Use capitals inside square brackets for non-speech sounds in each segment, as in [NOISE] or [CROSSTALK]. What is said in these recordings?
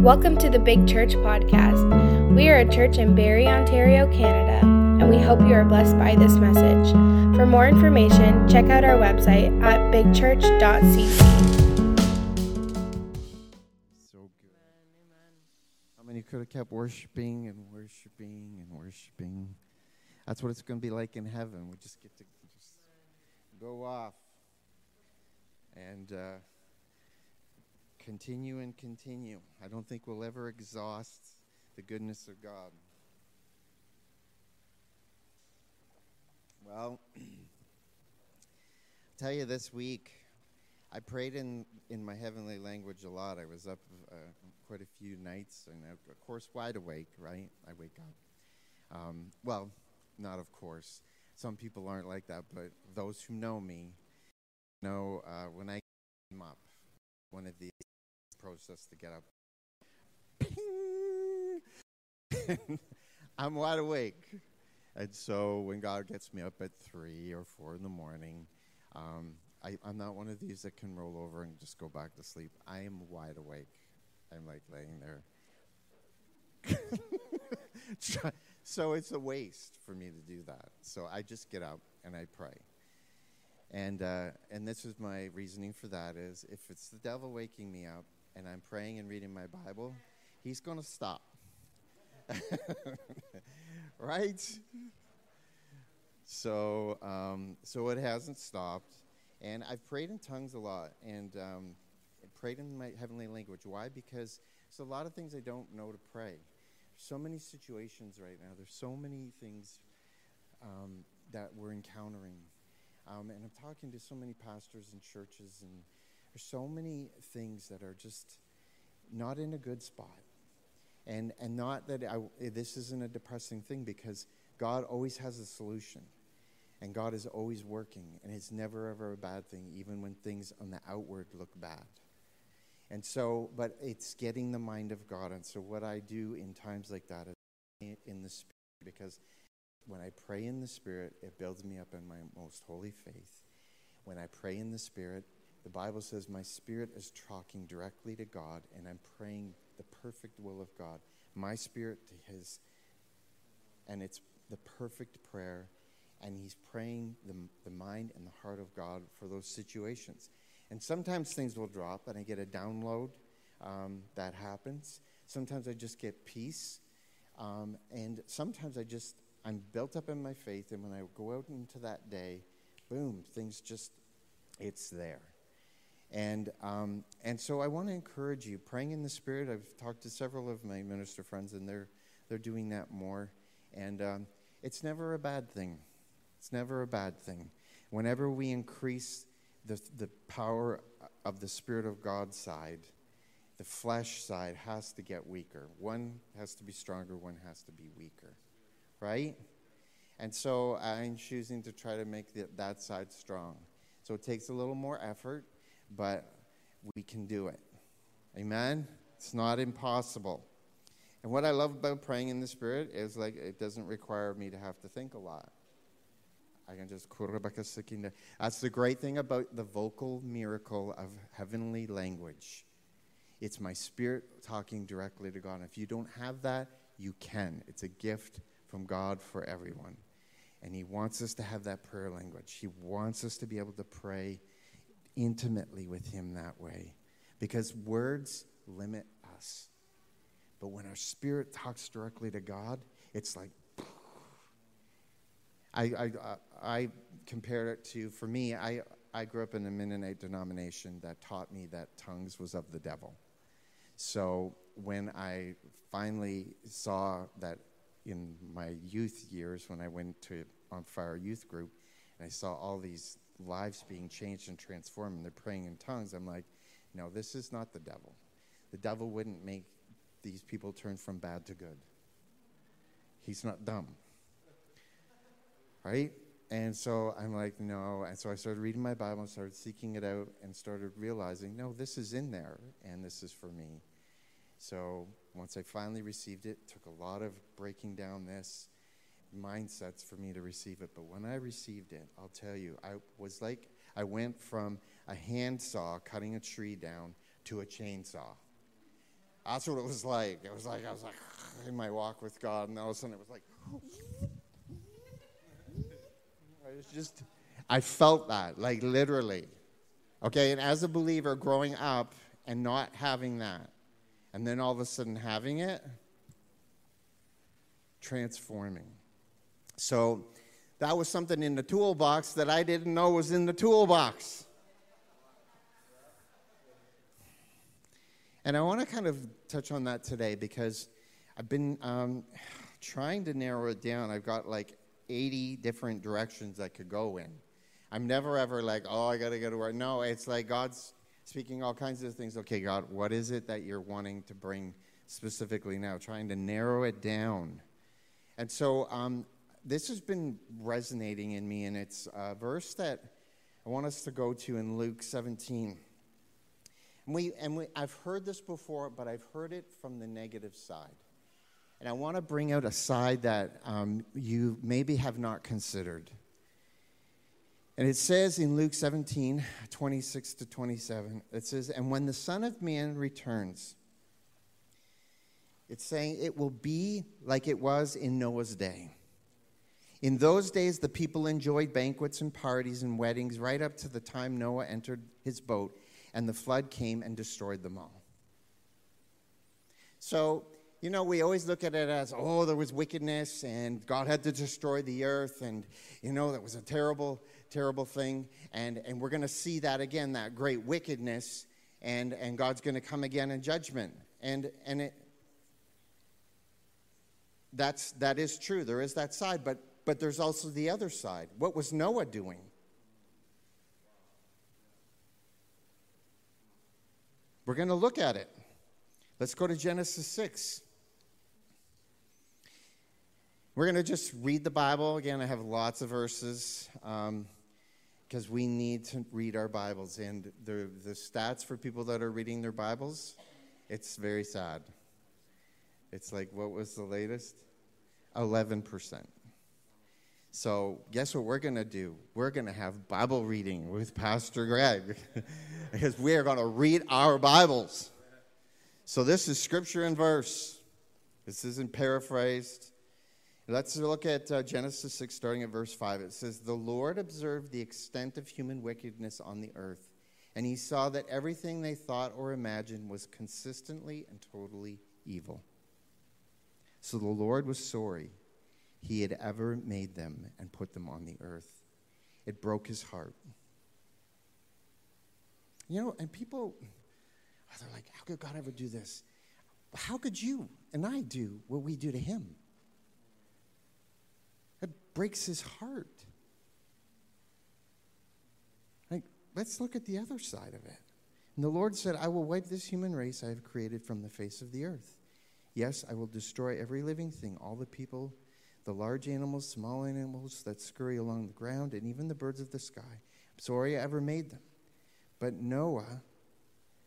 Welcome to the Big Church Podcast. We are a church in Barrie, Ontario, Canada, and we hope you are blessed by this message. For more information, check out our website at bigchurch.cc. So good. How many could have kept worshiping and worshiping and worshiping? That's what it's going to be like in heaven. We just get to just go off and uh, continue and continue. I don't think we'll ever exhaust the goodness of God. Well, [CLEARS THROAT] tell you this week, I prayed in, in my heavenly language a lot. I was up uh, quite a few nights, and of course, wide awake, right? I wake up. Um, well, not of course. Some people aren't like that, but those who know me know uh, when I came up, one of the process to get up. [LAUGHS] I'm wide awake. And so when God gets me up at three or four in the morning, um, I, I'm not one of these that can roll over and just go back to sleep. I am wide awake. I'm like laying there. [LAUGHS] so it's a waste for me to do that. So I just get up and I pray. And, uh, and this is my reasoning for that is if it's the devil waking me up and I'm praying and reading my Bible, he's going to stop. [LAUGHS] right? So, um, so it hasn't stopped. And I've prayed in tongues a lot and um, prayed in my heavenly language. Why? Because there's a lot of things I don't know to pray. So many situations right now. There's so many things um, that we're encountering. Um, and I'm talking to so many pastors and churches, and there's so many things that are just not in a good spot. And, and not that I, this isn't a depressing thing because God always has a solution. And God is always working, and it's never ever a bad thing, even when things on the outward look bad. And so, but it's getting the mind of God. And so, what I do in times like that is in the Spirit, because when I pray in the Spirit, it builds me up in my most holy faith. When I pray in the Spirit, the Bible says my spirit is talking directly to God, and I'm praying the perfect will of God. My spirit to His, and it's the perfect prayer and he's praying the, the mind and the heart of God for those situations. And sometimes things will drop, and I get a download um, that happens. Sometimes I just get peace, um, and sometimes I just I'm built up in my faith, and when I go out into that day, boom, things just it's there. And um, and so I want to encourage you praying in the Spirit. I've talked to several of my minister friends, and they're they're doing that more, and um, it's never a bad thing. It's never a bad thing. Whenever we increase the, the power of the Spirit of God side, the flesh side has to get weaker. One has to be stronger, one has to be weaker. Right? And so I'm choosing to try to make the, that side strong. So it takes a little more effort, but we can do it. Amen? It's not impossible. And what I love about praying in the Spirit is like it doesn't require me to have to think a lot. I can just That's the great thing about the vocal miracle of heavenly language. It's my spirit talking directly to God. And if you don't have that, you can. It's a gift from God for everyone. And He wants us to have that prayer language. He wants us to be able to pray intimately with Him that way. Because words limit us. But when our spirit talks directly to God, it's like I, I, I compare it to, for me, I, I grew up in a Mennonite denomination that taught me that tongues was of the devil. So when I finally saw that in my youth years, when I went to On Fire Youth Group, and I saw all these lives being changed and transformed, and they're praying in tongues, I'm like, no, this is not the devil. The devil wouldn't make these people turn from bad to good. He's not dumb right? And so I'm like, no. And so I started reading my Bible and started seeking it out and started realizing, no, this is in there and this is for me. So once I finally received it, took a lot of breaking down this mindsets for me to receive it. But when I received it, I'll tell you, I was like, I went from a handsaw cutting a tree down to a chainsaw. That's what it was like. It was like I was like [SIGHS] in my walk with God, and all of a sudden it was like. [LAUGHS] I was just, I felt that, like literally. Okay, and as a believer growing up and not having that, and then all of a sudden having it, transforming. So that was something in the toolbox that I didn't know was in the toolbox. And I want to kind of touch on that today because I've been um, [SIGHS] trying to narrow it down. I've got like 80 different directions I could go in. I'm never ever like, oh, I got to go to work. No, it's like God's speaking all kinds of things. Okay, God, what is it that you're wanting to bring specifically now? Trying to narrow it down. And so um, this has been resonating in me, and it's a verse that I want us to go to in Luke 17. And, we, and we, I've heard this before, but I've heard it from the negative side. And I want to bring out a side that um, you maybe have not considered. And it says in Luke 17, 26 to 27, it says, And when the Son of Man returns, it's saying it will be like it was in Noah's day. In those days, the people enjoyed banquets and parties and weddings right up to the time Noah entered his boat and the flood came and destroyed them all. So, you know, we always look at it as, oh, there was wickedness and God had to destroy the earth and, you know, that was a terrible, terrible thing. And, and we're going to see that again, that great wickedness, and, and God's going to come again in judgment. And, and it, that's, that is true. There is that side, but, but there's also the other side. What was Noah doing? We're going to look at it. Let's go to Genesis 6. We're going to just read the Bible. Again, I have lots of verses because um, we need to read our Bibles. And the, the stats for people that are reading their Bibles, it's very sad. It's like, what was the latest? 11%. So, guess what we're going to do? We're going to have Bible reading with Pastor Greg [LAUGHS] because we are going to read our Bibles. So, this is scripture and verse. This isn't paraphrased. Let's look at uh, Genesis 6, starting at verse 5. It says, The Lord observed the extent of human wickedness on the earth, and he saw that everything they thought or imagined was consistently and totally evil. So the Lord was sorry he had ever made them and put them on the earth. It broke his heart. You know, and people, oh, they're like, how could God ever do this? How could you and I do what we do to him? It breaks his heart. Like, let's look at the other side of it. And the Lord said, I will wipe this human race I have created from the face of the earth. Yes, I will destroy every living thing, all the people the large animals, small animals that scurry along the ground, and even the birds of the sky. I'm sorry I ever made them. But Noah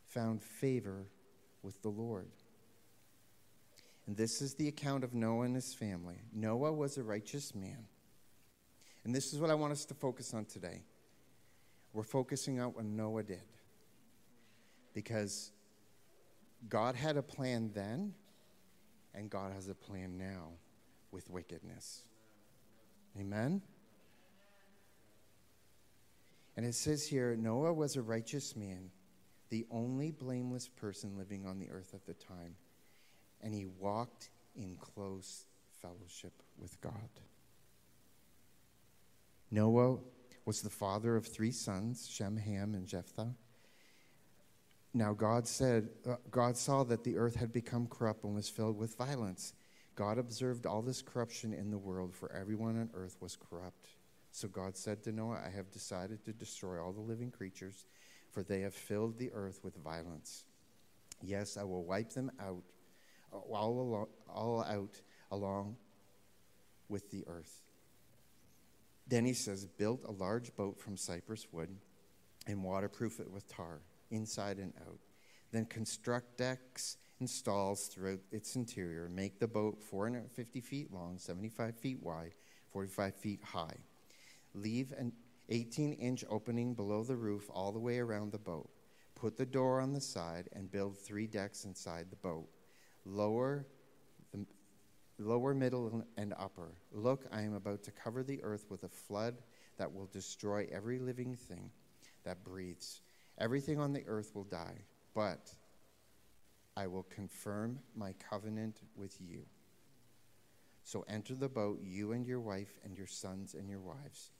found favor with the Lord. And this is the account of Noah and his family. Noah was a righteous man. And this is what I want us to focus on today. We're focusing on what Noah did. Because God had a plan then, and God has a plan now with wickedness. Amen? And it says here Noah was a righteous man, the only blameless person living on the earth at the time, and he walked in close fellowship with God. Noah was the father of three sons, Shem, Ham, and Japheth. Now God said, uh, God saw that the earth had become corrupt and was filled with violence God observed all this corruption in the world, for everyone on earth was corrupt. So God said to Noah, I have decided to destroy all the living creatures, for they have filled the earth with violence. Yes, I will wipe them out, uh, all, along, all out along with the earth. Then he says, Build a large boat from cypress wood and waterproof it with tar, inside and out. Then construct decks and stalls throughout its interior. Make the boat 450 feet long, 75 feet wide, 45 feet high. Leave an 18 inch opening below the roof all the way around the boat. Put the door on the side and build three decks inside the boat. Lower, the, lower, middle, and upper. Look, I am about to cover the earth with a flood that will destroy every living thing that breathes. Everything on the earth will die, but I will confirm my covenant with you. So enter the boat, you and your wife, and your sons and your wives.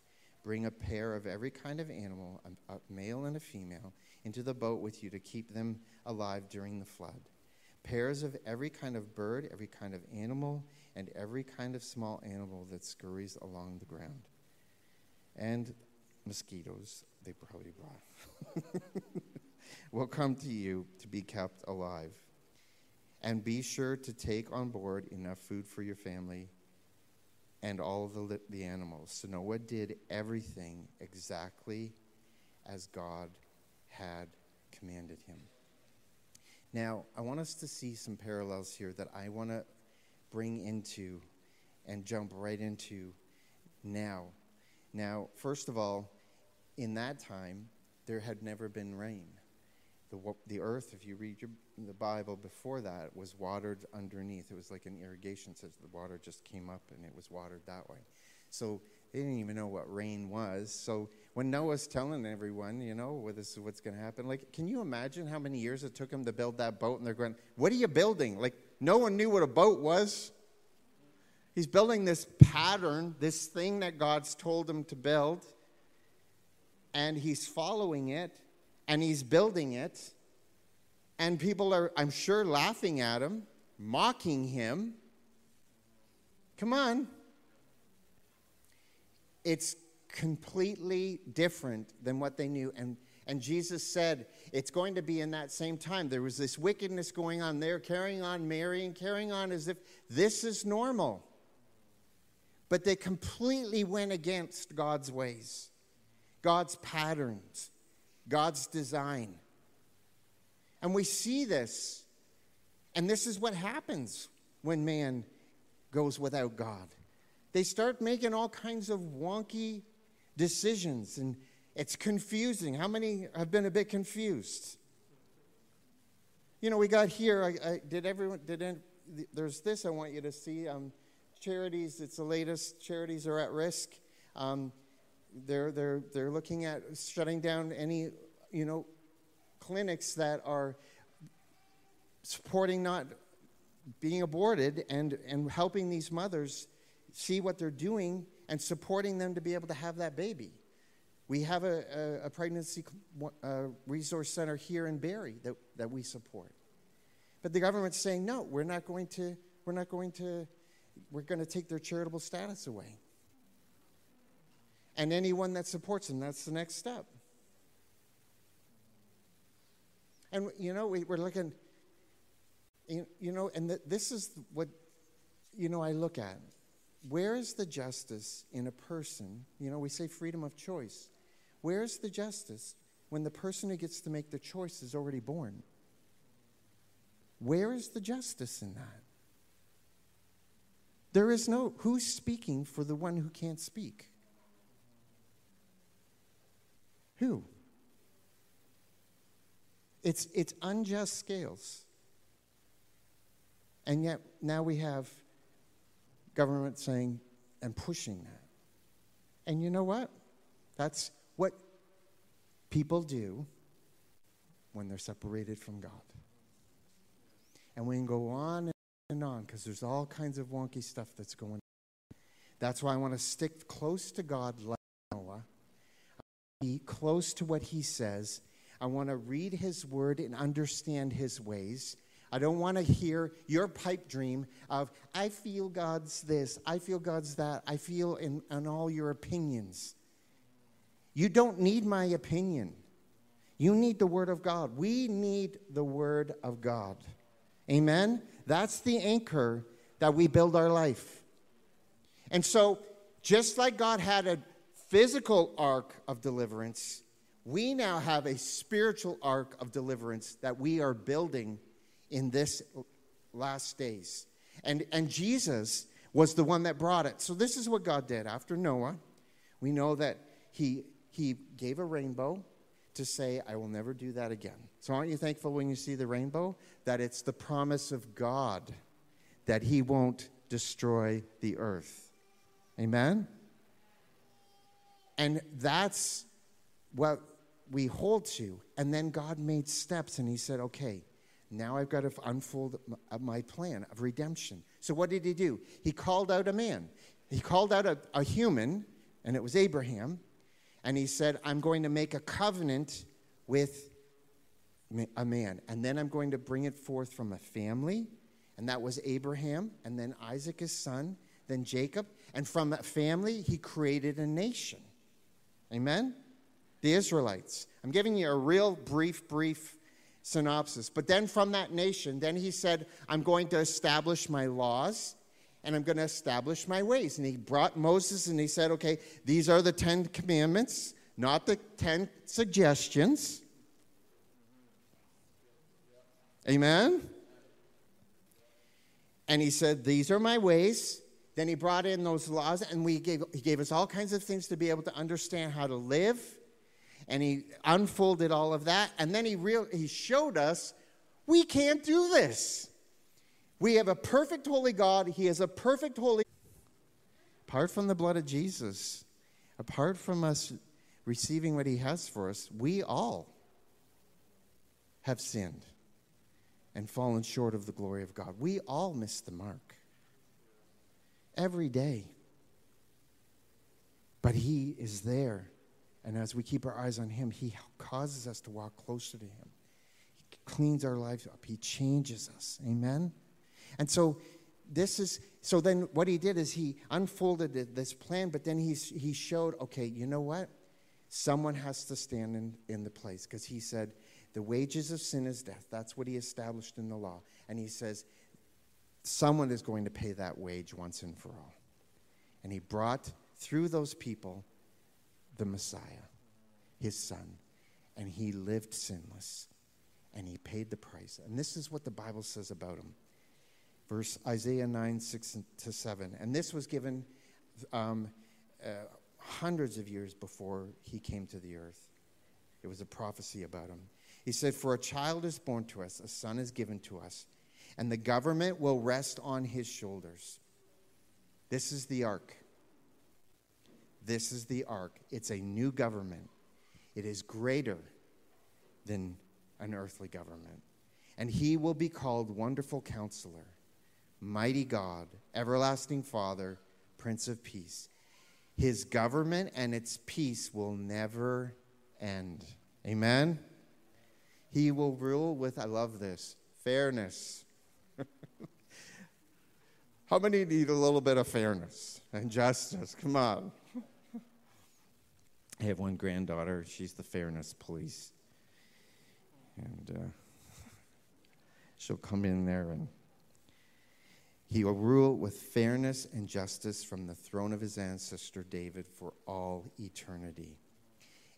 Bring a pair of every kind of animal, a, male and a female, into the boat with you to keep them alive during the flood. Pairs of every kind of bird, every kind of animal, and every kind of small animal that scurries along the ground. And mosquitoes, they probably brought, [LAUGHS] will come to you to be kept alive. And be sure to take on board enough food for your family and all of the, the animals. So Noah did everything exactly as God had commanded him. Now, I want us to see some parallels here that I want to bring into and jump right into now. Now, first of all, in that time, there had never been rain. The, the earth, if you read your, the Bible before that, was watered underneath. It was like an irrigation system. The water just came up and it was watered that way. So they didn't even know what rain was. So when Noah's telling everyone, you know, well, this is what's going to happen, like, can you imagine how many years it took him to build that boat? And they're going, what are you building? Like, no one knew what a boat was. He's building this pattern, this thing that God's told him to build, and he's following it, and he's building it. And people are, I'm sure, laughing at him, mocking him. Come on it's completely different than what they knew. And, and Jesus said it's going to be in that same time. There was this wickedness going on there, carrying on, marrying, carrying on as if this is normal. But they completely went against God's ways, God's patterns, God's design. And we see this. And this is what happens when man goes without God they start making all kinds of wonky decisions and it's confusing. How many have been a bit confused? You know, we got here. I, I did everyone did any, there's this I want you to see. Um, charities. It's the latest. Charities are at risk. Um, they're they're they're looking at shutting down any you know clinics that are supporting not being aborted and and helping these mothers see what they're doing and supporting them to be able to have that baby. We have a, a, a pregnancy uh, resource center here in Barrie that, that we support. But the government's saying, no, we're not going to, we're not going to, we're going to take their charitable status away. And anyone that supports them, that's the next step. And, you know, we, are looking, you, know, and th- this is what, you know, I look at where is the justice in a person? You know, we say freedom of choice. Where's the justice when the person who gets to make the choice is already born? Where is the justice in that? There is no, who's speaking for the one who can't speak? Who? It's, it's unjust scales. And yet now we have government saying and pushing that. And you know what? That's what people do when they're separated from God. And we can go on and on because there's all kinds of wonky stuff that's going on. That's why I want to stick close to God like Noah, be close to what he says. I want to read his word and understand his ways. I don't want to hear your pipe dream of, I feel God's this, I feel God's that, I feel in, in all your opinions. You don't need my opinion. You need the Word of God. We need the Word of God. Amen? That's the anchor that we build our life. And so, just like God had a physical ark of deliverance, we now have a spiritual ark of deliverance that we are building in this last days. And, and Jesus was the one that brought it. So this is what God did after Noah. We know that he, he gave a rainbow to say, I will never do that again. So aren't you thankful when you see the rainbow? That it's the promise of God that He won't destroy the earth. Amen? And that's what we hold to. And then God made steps and He said, okay, now I've got to unfold uh, my plan of redemption. So what did He do? He called out a man. He called out a, a human, and it was Abraham. And He said, I'm going to make a covenant with a man. And then I'm going to bring it forth from a family. And that was Abraham, and then Isaac, his son, then Jacob. And from that family, he created a nation. Amen? The Israelites. I'm giving you a real brief, brief synopsis. But then from that nation, then he said, I'm going to establish my laws and I'm going to establish my ways. And he brought Moses and he said, okay, these are the Ten Commandments, not the Ten Suggestions. Amen? And he said, These are my ways. Then he brought in those laws, and we gave, he gave us all kinds of things to be able to understand how to live. And he unfolded all of that. And then he, real, he showed us we can't do this. We have a perfect holy God. He is a perfect holy. Apart from the blood of Jesus, apart from us receiving what he has for us, we all have sinned and fallen short of the glory of God. We all miss the mark every day. But He is there. And as we keep our eyes on Him, He causes us to walk closer to Him. He cleans our lives up, He changes us. Amen? And so, this is so then what he did is he unfolded this plan, but then he, he showed, okay, you know what? Someone has to stand in, in the place because he said, the wages of sin is death. That's what he established in the law. And he says, someone is going to pay that wage once and for all. And he brought through those people the Messiah, his son. And he lived sinless. And he paid the price. And this is what the Bible says about him. Verse Isaiah 9, 6 to 7. And this was given um, uh, hundreds of years before he came to the earth. It was a prophecy about him. He said, For a child is born to us, a son is given to us, and the government will rest on his shoulders. This is the ark. This is the ark. It's a new government. It is greater than an earthly government. And he will be called Wonderful Counselor, Mighty God, Everlasting Father, Prince of Peace. His government and its peace will never end. Amen. He will rule with, I love this, fairness. [LAUGHS] How many need a little bit of fairness and justice? Come on. I have one granddaughter. She's the fairness police. And uh, she'll come in there and he will rule with fairness and justice from the throne of his ancestor David for all eternity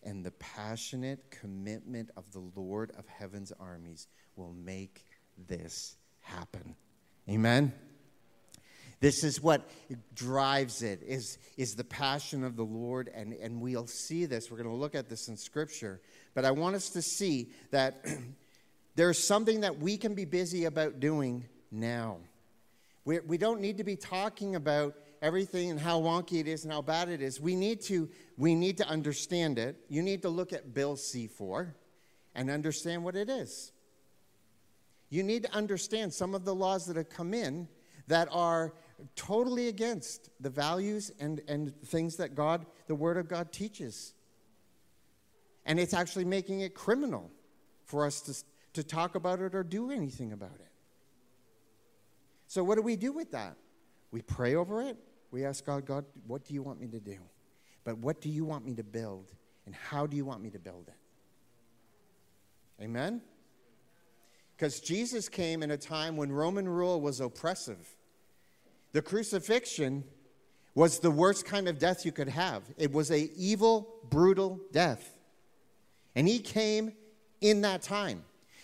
and the passionate commitment of the Lord of heaven's armies will make this happen. Amen. This is what drives it is, is the passion of the Lord, and, and we'll see this. We're going to look at this in Scripture. But I want us to see that [CLEARS THROAT] there's something that we can be busy about doing now. We, we don't need to be talking about everything and how wonky it is and how bad it is. We need to, we need to understand it. You need to look at Bill C4 and understand what it is. You need to understand some of the laws that have come in that are totally against the values and, and things that God, the Word of God, teaches. And it's actually making it criminal for us to, to talk about it or do anything about it. So, what do we do with that? We pray over it. We ask God, God, what do you want me to do? But what do you want me to build? And how do you want me to build it? Amen? Because Jesus came in a time when Roman rule was oppressive. The crucifixion was the worst kind of death you could have. It was a evil, brutal death. And he came in that time.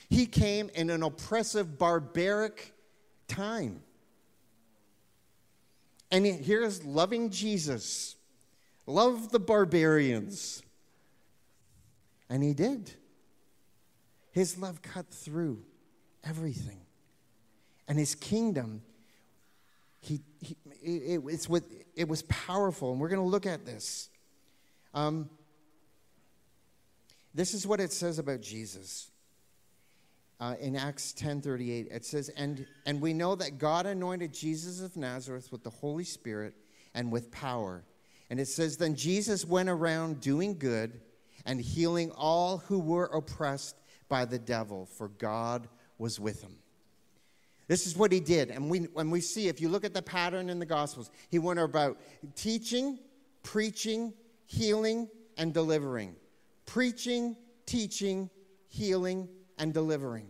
He came in an oppressive, barbaric time. And here's loving Jesus. Love the barbarians. And he did. His love cut through everything. And his kingdom, he, he, it, it's it was powerful. And we're going to look at this. Um, this is what it says about Jesus. Uh, in Acts 10:38 it says and and we know that God anointed Jesus of Nazareth with the Holy Spirit and with power and it says then Jesus went around doing good and healing all who were oppressed by the devil for God was with him this is what he did. And we when we see if you look at the pattern in the gospels he went about teaching preaching healing and delivering. Preaching teaching healing and delivering.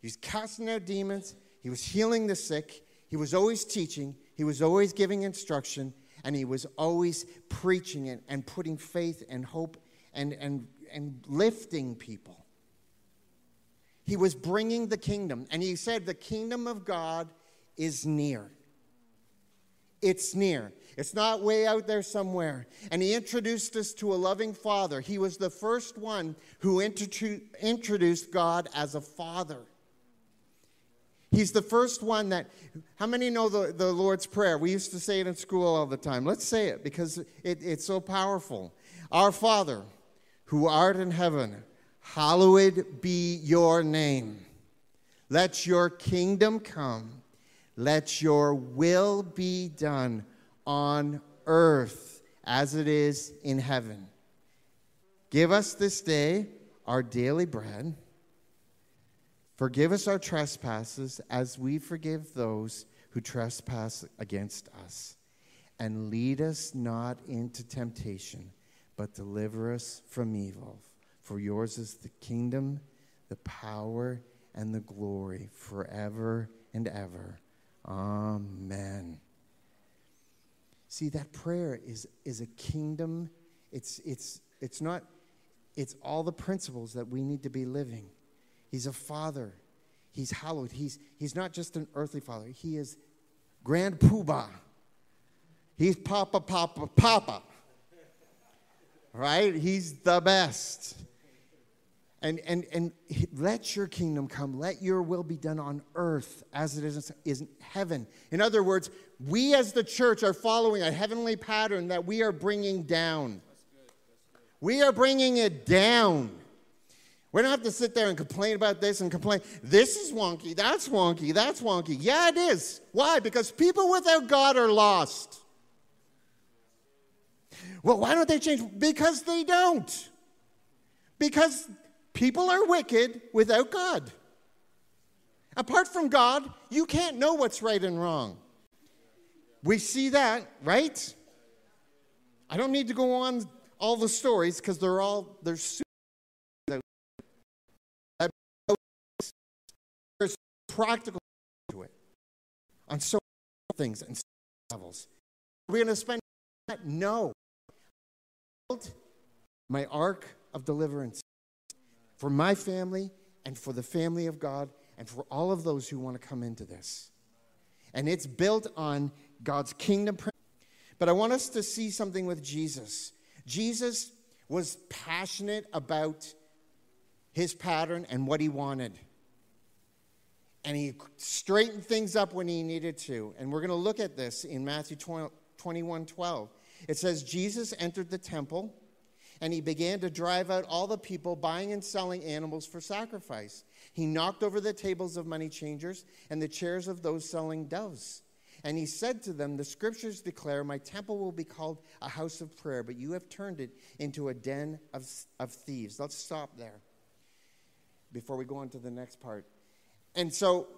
He was casting out demons, he was healing the sick, he was always teaching, he was always giving instruction, and he was always preaching it and putting faith and hope and, and, and lifting people. He was bringing the kingdom, and he said, The kingdom of God is near. It's near. It's not way out there somewhere. And he introduced us to a loving father. He was the first one who introduced God as a father. He's the first one that, how many know the, the Lord's Prayer? We used to say it in school all the time. Let's say it because it, it's so powerful. Our Father, who art in heaven, hallowed be your name. Let your kingdom come. Let your will be done on earth as it is in heaven. Give us this day our daily bread. Forgive us our trespasses as we forgive those who trespass against us. And lead us not into temptation, but deliver us from evil. For yours is the kingdom, the power, and the glory forever and ever. Amen. See, that prayer is, is a kingdom. It's, it's, it's not, it's all the principles that we need to be living. He's a father. He's hallowed. He's, he's not just an earthly father. He is grand poobah. He's papa, papa, papa. Right? He's the best. And, and, and let your kingdom come. Let your will be done on earth as it is in heaven. In other words, we as the church are following a heavenly pattern that we are bringing down. We are bringing it down. We don't have to sit there and complain about this and complain. This is wonky. That's wonky. That's wonky. Yeah, it is. Why? Because people without God are lost. Well, why don't they change? Because they don't. Because People are wicked without God. Apart from God, you can't know what's right and wrong. We see that, right? I don't need to go on all the stories because they're all there's there's practical to it on so many things and levels. Are we going to spend that? No. My ark of deliverance for my family and for the family of God and for all of those who want to come into this. And it's built on God's kingdom. But I want us to see something with Jesus. Jesus was passionate about his pattern and what he wanted. And he straightened things up when he needed to. And we're going to look at this in Matthew 21 12. It says, Jesus entered the temple and he began to drive out all the people buying and selling animals for sacrifice. He knocked over the tables of money changers and the chairs of those selling doves. And he said to them, The scriptures declare, My temple will be called a house of prayer, but you have turned it into a den of, of thieves. Let's stop there before we go on to the next part. And so,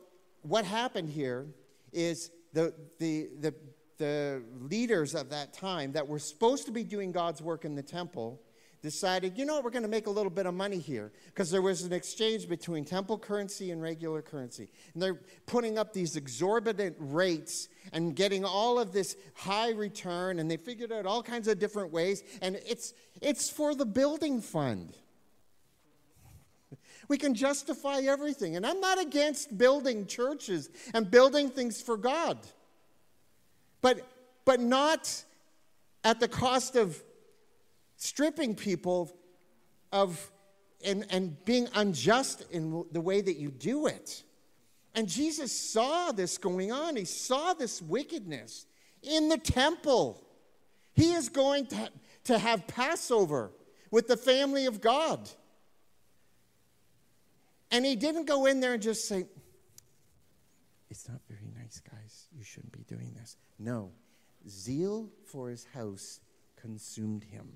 what happened here is the, the, the, the leaders of that time that were supposed to be doing God's work in the temple decided, you know what, we're going to make a little bit of money here because there was an exchange between temple currency and regular currency. And they're putting up these exorbitant rates and getting all of this high return, and they figured out all kinds of different ways, and it's, it's for the building fund. [LAUGHS] We can justify everything. And I'm not against building churches and building things for God, but, but not at the cost of stripping people of and, and being unjust in the way that you do it. And Jesus saw this going on. He saw this wickedness in the temple. He is going to, to have Passover with the family of God. And he didn't go in there and just say, It's not very nice, guys. You shouldn't be doing this. No. Zeal for his house consumed him.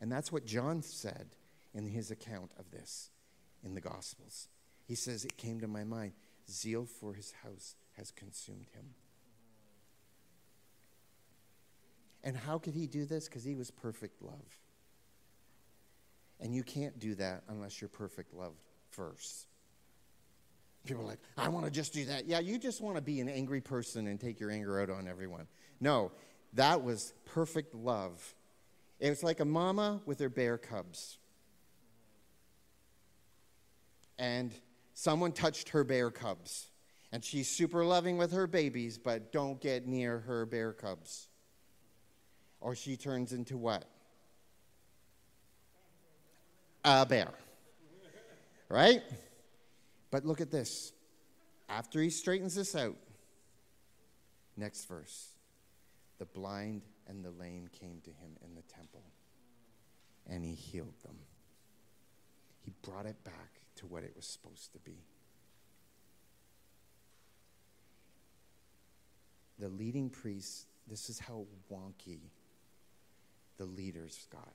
And that's what John said in his account of this in the Gospels. He says, It came to my mind, zeal for his house has consumed him. And how could he do this? Because he was perfect love. And you can't do that unless you're perfect love first. People are like, I want to just do that. Yeah, you just want to be an angry person and take your anger out on everyone. No, that was perfect love. It was like a mama with her bear cubs. And someone touched her bear cubs. And she's super loving with her babies, but don't get near her bear cubs. Or she turns into what? A bear. Right? But look at this. After he straightens this out, next verse the blind and the lame came to him in the temple, and he healed them. He brought it back to what it was supposed to be. The leading priests, this is how wonky the leaders got.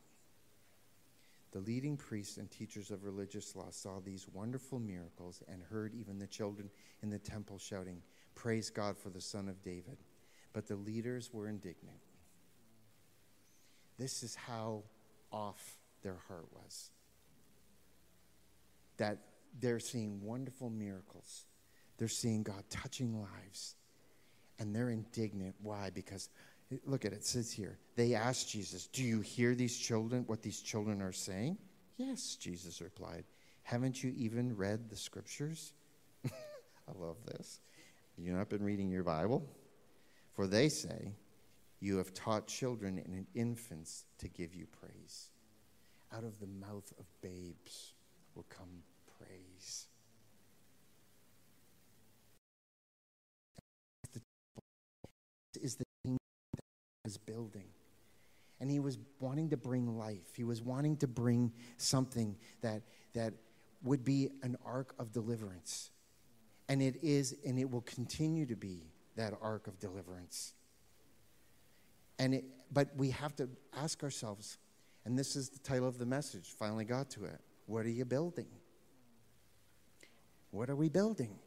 The leading priests and teachers of religious law saw these wonderful miracles and heard even the children in the temple shouting, Praise God for the Son of David. But the leaders were indignant. This is how off their heart was. That they're seeing wonderful miracles, they're seeing God touching lives, and they're indignant. Why? Because look at it, it says here, they asked Jesus, Do you hear these children, what these children are saying? Yes, Jesus replied. Haven't you even read the scriptures? [LAUGHS] I love this. You not been reading your Bible? For they say, You have taught children and infants to give you praise. Out of the mouth of babes will come praise. Is the kingdom that was building. And he was wanting to bring life. He was wanting to bring something that, that would be an ark of deliverance. And it is, and it will continue to be that ark of deliverance. And it, but we have to ask ourselves, and this is the title of the message, finally got to it. What are you building? What are we building?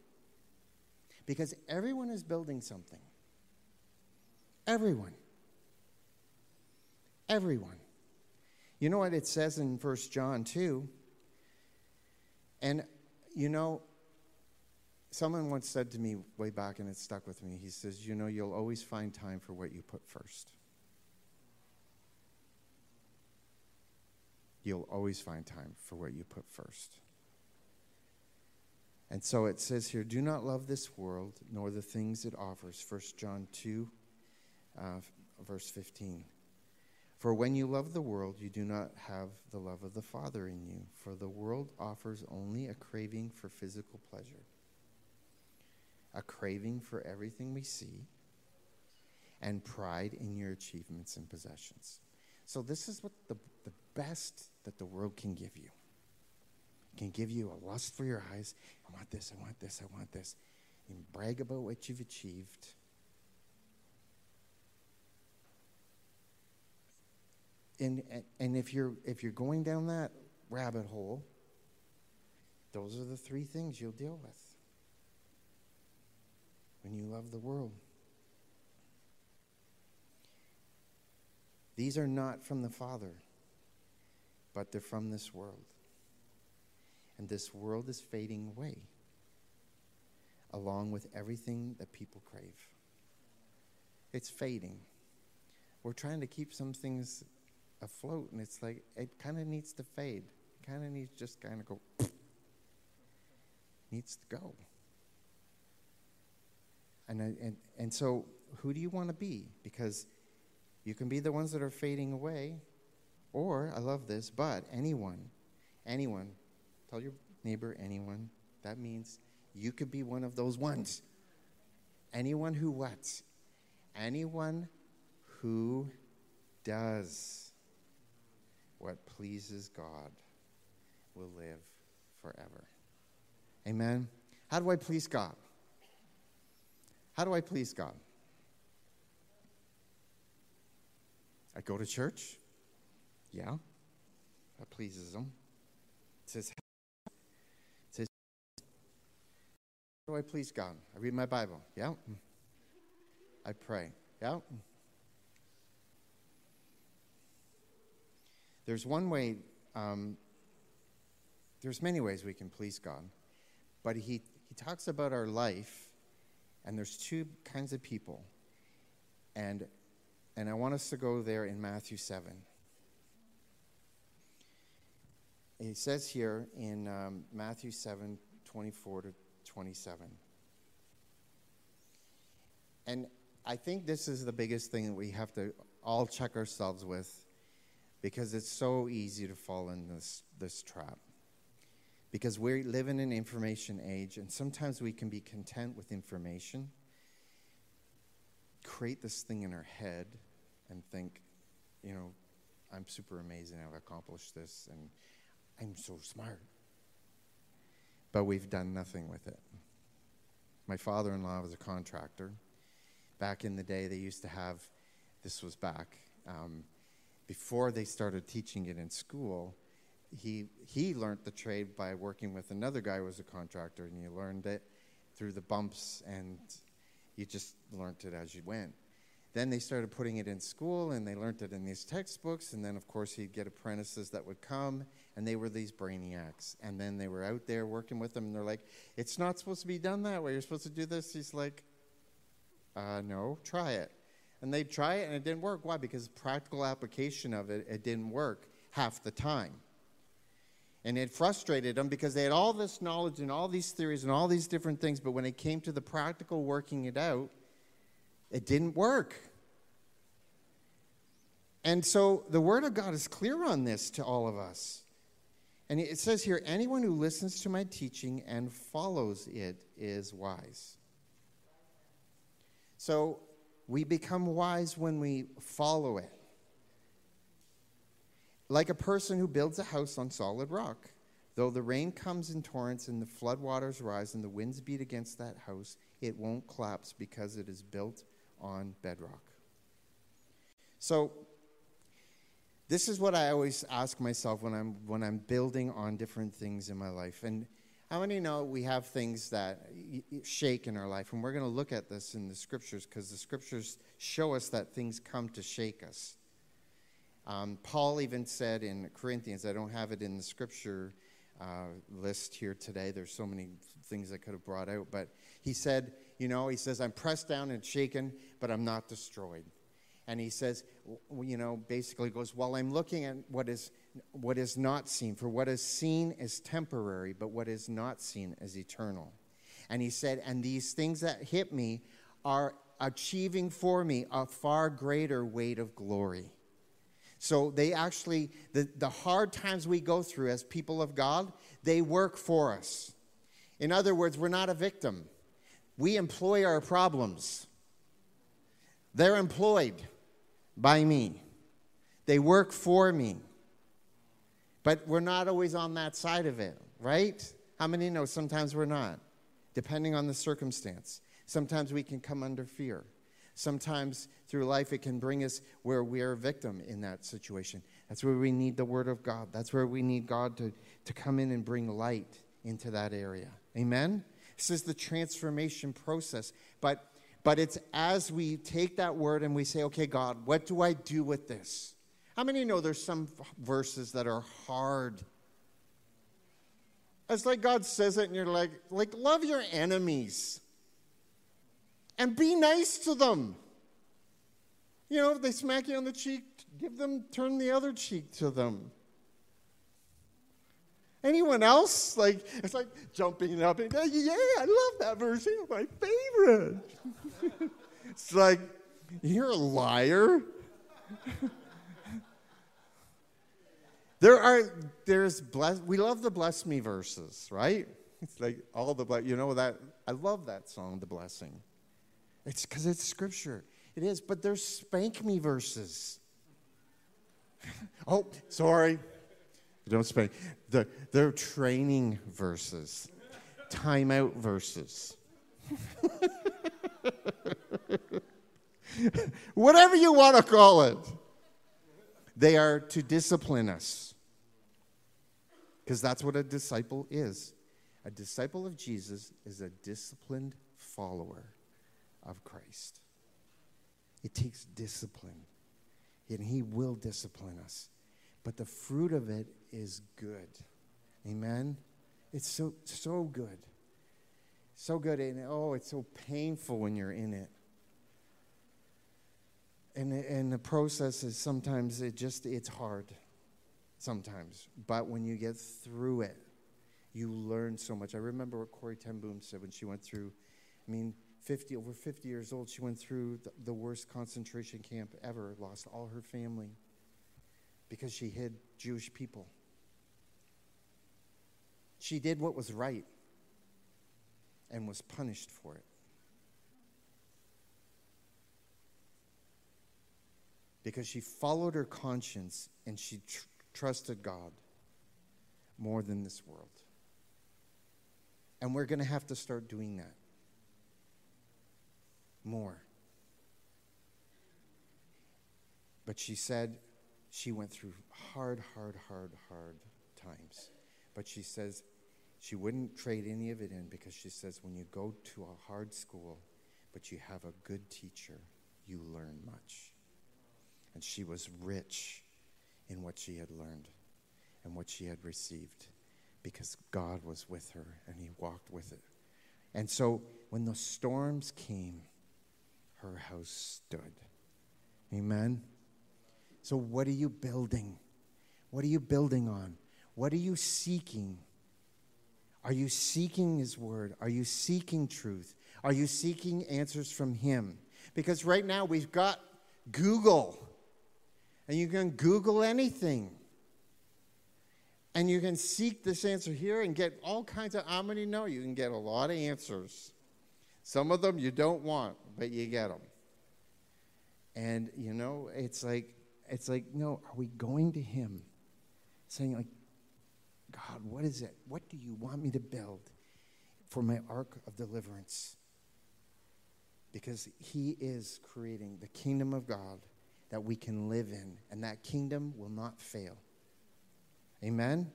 Because everyone is building something. Everyone. Everyone. You know what it says in First John 2? And, you know, someone once said to me way back, and it stuck with me. He says, You know, you'll always find time for what you put first. You'll always find time for what you put first. And so it says here, Do not love this world, nor the things it offers. 1 John 2, uh, verse 15. For when you love the world, you do not have the love of the Father in you. For the world offers only a craving for physical pleasure a craving for everything we see, and pride in your achievements and possessions. So, this is what the, the best that the world can give you. It can give you a lust for your eyes. I want this, I want this, I want this. You brag about what you've achieved. And, and if you're if you're going down that rabbit hole, those are the three things you'll deal with when you love the world. These are not from the Father, but they're from this world. And this world is fading away, along with everything that people crave. It's fading. We're trying to keep some things afloat, and it's like it kind of needs to fade. It kind of needs just kind of go, [LAUGHS] needs to go. And, and, and so, who do you want to be? Because you can be the ones that are fading away, or, I love this, but anyone, Anyone. Tell your neighbor, anyone. That means you could be one of those ones. Anyone who what? Anyone who does what pleases God will live forever. Amen. How do I please God? How do I please God? I go to church. Yeah. That pleases him. It says, it says, how do I please God? I read my Bible. Yeah. I pray. Yeah. There's one way, um, there's many ways we can please God, but he, he talks about our life, and there's two kinds of people. And, and I want us to go there in Matthew 7. He says here in um, Matthew 7 24 to 27. And I think this is the biggest thing that we have to all check ourselves with because it's so easy to fall in this, this trap. Because we live in an information age, and sometimes we can be content with information, create this thing in our head, and think, you know, I'm super amazing, I've accomplished this, and I'm so smart. But we've done nothing with it. My father in law was a contractor. Back in the day, they used to have, this was back, um, before they started teaching it in school, he, he learned the trade by working with another guy who was a contractor, and you learned it through the bumps, and you just learned it as you went. Then they started putting it in school, and they learned it in these textbooks, and then, of course, he'd get apprentices that would come, and they were these brainiacs. And then they were out there working with them, and they're like, It's not supposed to be done that way. You're supposed to do this. He's like, uh, No, try it and they'd try it and it didn't work. Why? Because practical application of it, it didn't work half the time. And it frustrated them because they had all this knowledge and all these theories and all these different things, but when it came to the practical working it out, it didn't work. And so the Word of God is clear on this to all of us. And it says here anyone who listens to my teaching and follows it is wise. So we become wise when we follow it. Like a person who builds a house on solid rock. Though the rain comes in torrents and the floodwaters rise and the winds beat against that house, it won't collapse because it is built on bedrock. So, this is what I always ask myself when I'm, when I'm building on different things in my life. And how many know we have things that shake in our life? And we're going to look at this in the scriptures because the scriptures show us that things come to shake us. Um, Paul even said in Corinthians, I don't have it in the scripture uh, list here today. There's so many things I could have brought out. But he said, you know, he says, I'm pressed down and shaken, but I'm not destroyed. And he says, you know, basically goes, Well, I'm looking at what is what is not seen. For what is seen is temporary, but what is not seen is eternal. And he said, And these things that hit me are achieving for me a far greater weight of glory. So they actually, the, the hard times we go through as people of God, they work for us. In other words, we're not a victim. We employ our problems. They're employed by me. They work for me. But we're not always on that side of it, right? How many know sometimes we're not, depending on the circumstance? Sometimes we can come under fear. Sometimes through life it can bring us where we are a victim in that situation. That's where we need the Word of God. That's where we need God to, to come in and bring light into that area. Amen? This is the transformation process. But, but it's as we take that word and we say, okay, God, what do I do with this? How many know there's some verses that are hard? It's like God says it, and you're like, like, love your enemies and be nice to them. You know, if they smack you on the cheek, give them, turn the other cheek to them. Anyone else? Like, it's like jumping up and, yeah, I love that verse. It's my favorite. [LAUGHS] it's like, you're a liar. There are, there's, bless, we love the bless me verses, right? It's like all the, bless, you know, that, I love that song, The Blessing. It's because it's scripture. It is, but there's spank me verses. [LAUGHS] oh, sorry. Don't spank. The, they're training verses, timeout verses. [LAUGHS] Whatever you want to call it. They are to discipline us. Because that's what a disciple is. A disciple of Jesus is a disciplined follower of Christ. It takes discipline, and He will discipline us. But the fruit of it is good. Amen? It's so, so good. So good. And oh, it's so painful when you're in it and and the process is sometimes it just it's hard sometimes but when you get through it you learn so much i remember what corrie ten boom said when she went through i mean 50 over 50 years old she went through the, the worst concentration camp ever lost all her family because she hid jewish people she did what was right and was punished for it because she followed her conscience and she tr- trusted God more than this world. And we're going to have to start doing that more. But she said she went through hard, hard, hard, hard times. But she says she wouldn't trade any of it in because she says when you go to a hard school, but you have a good teacher, you learn much. And she was rich in what she had learned and what she had received because God was with her and He walked with it. And so when the storms came, her house stood. Amen? So, what are you building? What are you building on? What are you seeking? Are you seeking His Word? Are you seeking truth? Are you seeking answers from Him? Because right now we've got Google and you can Google anything. And you can seek this answer here and get all kinds of, how many know you can get a lot of answers? Some of them you don't want, but you get them. And, you know, it's like, it's like, no, are we going to Him? Saying, like, God, what is it? What do you want me to build for my ark of deliverance? Because He is creating the kingdom of God that we can live in, and that kingdom will not fail. Amen?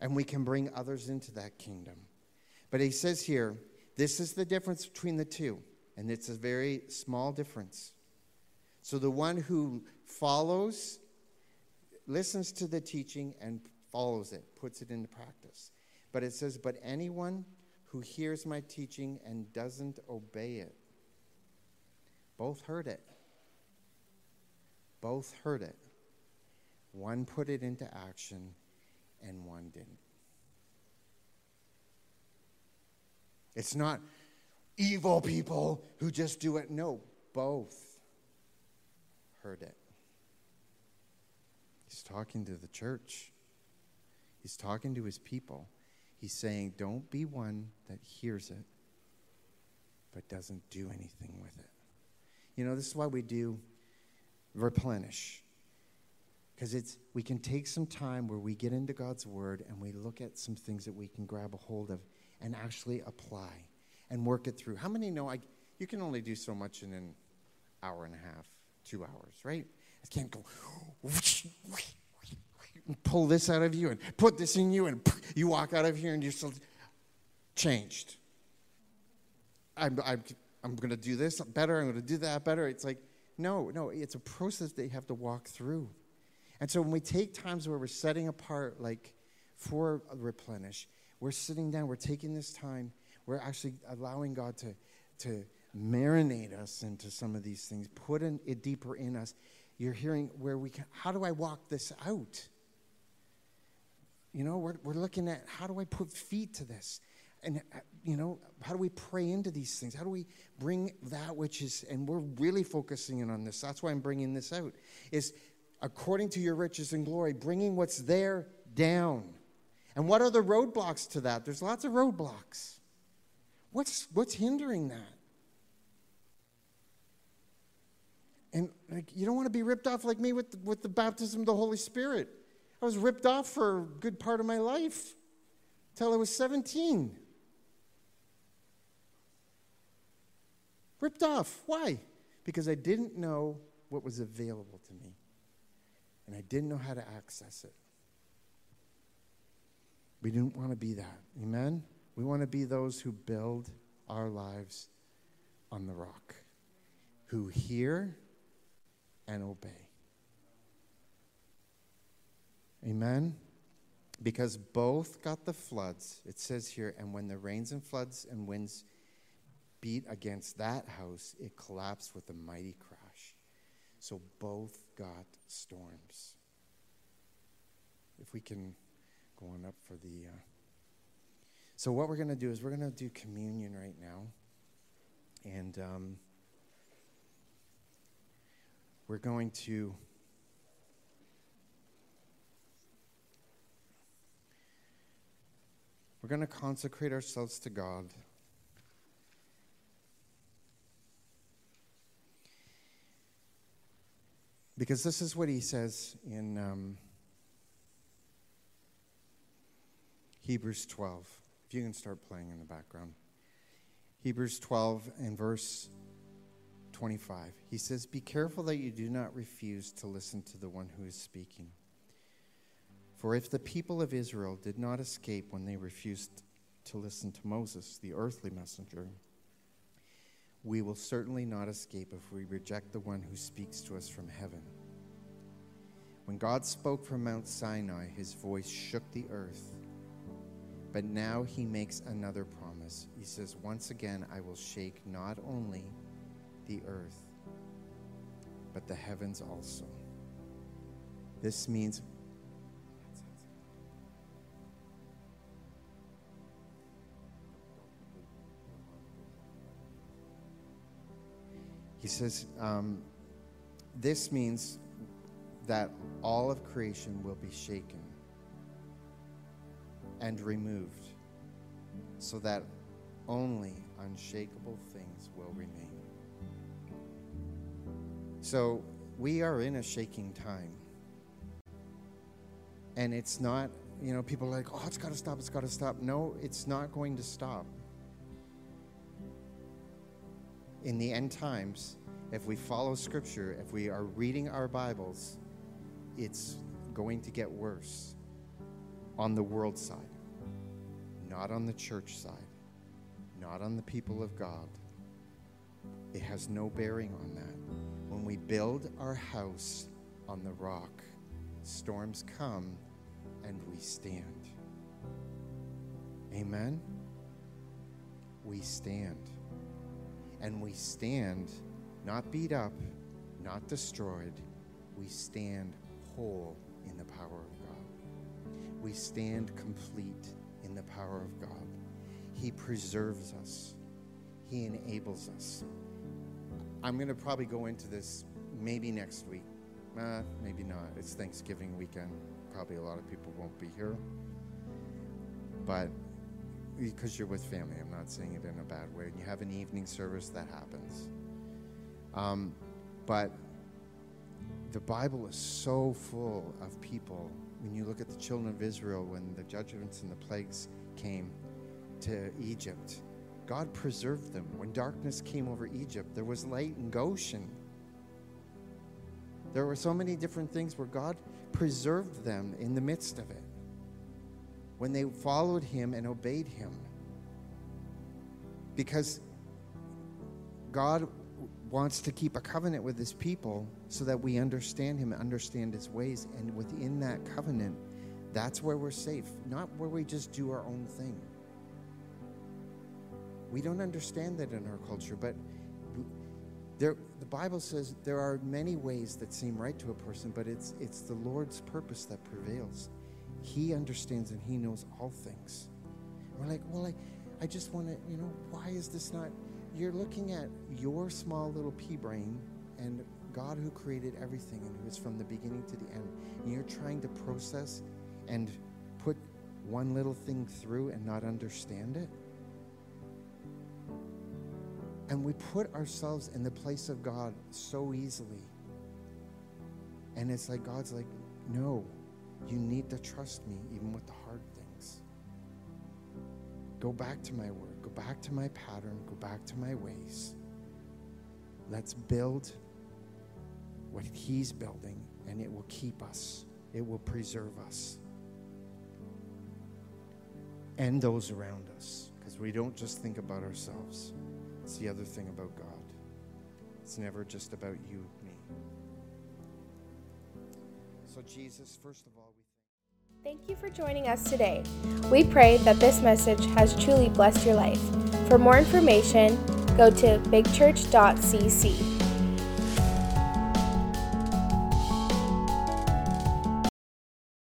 And we can bring others into that kingdom. But he says here, this is the difference between the two, and it's a very small difference. So the one who follows, listens to the teaching, and follows it, puts it into practice. But it says, but anyone who hears my teaching and doesn't obey it, both heard it both heard it. One put it into action and one didn't. It's not evil people who just do it. No, both heard it. He's talking to the church, he's talking to his people. He's saying, Don't be one that hears it but doesn't do anything with it. You know, this is why we do replenish. Because it's we can take some time where we get into God's word and we look at some things that we can grab a hold of and actually apply and work it through. How many know I you can only do so much in an hour and a half, two hours, right? I can't go [GASPS] pull this out of you and put this in you and [LAUGHS] you walk out of here and you're still changed. I'm, I'm, I'm going to do this better. I'm going to do that better. It's like no, no, it's a process they have to walk through. And so when we take times where we're setting apart, like for replenish, we're sitting down, we're taking this time, we're actually allowing God to, to marinate us into some of these things, put in, it deeper in us. You're hearing where we can, how do I walk this out? You know, we're, we're looking at how do I put feet to this? and uh, you know how do we pray into these things how do we bring that which is and we're really focusing in on this that's why i'm bringing this out is according to your riches and glory, bringing what's there down. And what are the roadblocks to that? There's lots of roadblocks. What's, what's hindering that? And like, you don't want to be ripped off like me with, with the baptism of the Holy Spirit. I was ripped off for a good part of my life till I was 17. Ripped off. Why? Because I didn't know what was available to me, and I didn't know how to access it. We didn't want to be that. Amen? We want to be those who build our lives on the rock, who hear and obey. Amen? Because both got the floods. It says here, and when the rains and floods and winds beat against that house, it collapsed with a mighty crash. So both got storms. If we can go on up for the. Uh... So, what we're going to do is we're going to do communion right now. And um, we're going to. We're going to consecrate ourselves to God. Because this is what he says in um, Hebrews 12. If you can start playing in the background. Hebrews 12 and verse 25. He says, Be careful that you do not refuse to listen to the one who is speaking. For if the people of Israel did not escape when they refused to listen to Moses, the earthly messenger, we will certainly not escape if we reject the one who speaks to us from heaven. When God spoke from Mount Sinai, his voice shook the earth. But now he makes another promise. He says, Once again, I will shake not only the earth, but the heavens also. This means He says, um, This means that all of creation will be shaken and removed so that only unshakable things will remain. So we are in a shaking time. And it's not, you know, people are like, oh, it's got to stop, it's got to stop. No, it's not going to stop. In the end times, if we follow Scripture, if we are reading our Bibles, it's going to get worse on the world side, not on the church side, not on the people of God. It has no bearing on that. When we build our house on the rock, storms come and we stand. Amen? We stand. And we stand not beat up, not destroyed. We stand whole in the power of God. We stand complete in the power of God. He preserves us, He enables us. I'm going to probably go into this maybe next week. Uh, maybe not. It's Thanksgiving weekend. Probably a lot of people won't be here. But because you're with family, I'm not saying it in a bad way. And You have an evening service, that happens. Um, but the Bible is so full of people. When you look at the children of Israel, when the judgments and the plagues came to Egypt, God preserved them. When darkness came over Egypt, there was light in Goshen. There were so many different things where God preserved them in the midst of it. When they followed Him and obeyed Him. Because God wants to keep a covenant with his people so that we understand him and understand his ways. And within that covenant, that's where we're safe, not where we just do our own thing. We don't understand that in our culture, but there, the Bible says there are many ways that seem right to a person, but it's, it's the Lord's purpose that prevails. He understands and He knows all things. We're like, well, I, I just want to, you know, why is this not? you're looking at your small little pea brain and God who created everything and who is from the beginning to the end, and you're trying to process and put one little thing through and not understand it? And we put ourselves in the place of God so easily. And it's like God's like, no, you need to trust me even with the hard things. Go back to my word, go back to my pattern, go back to my ways. Let's build what He's building, and it will keep us, it will preserve us, and those around us, because we don't just think about ourselves. It's the other thing about God. It's never just about you, and me. So, Jesus, first of all, Thank you for joining us today. We pray that this message has truly blessed your life. For more information, go to bigchurch.cc.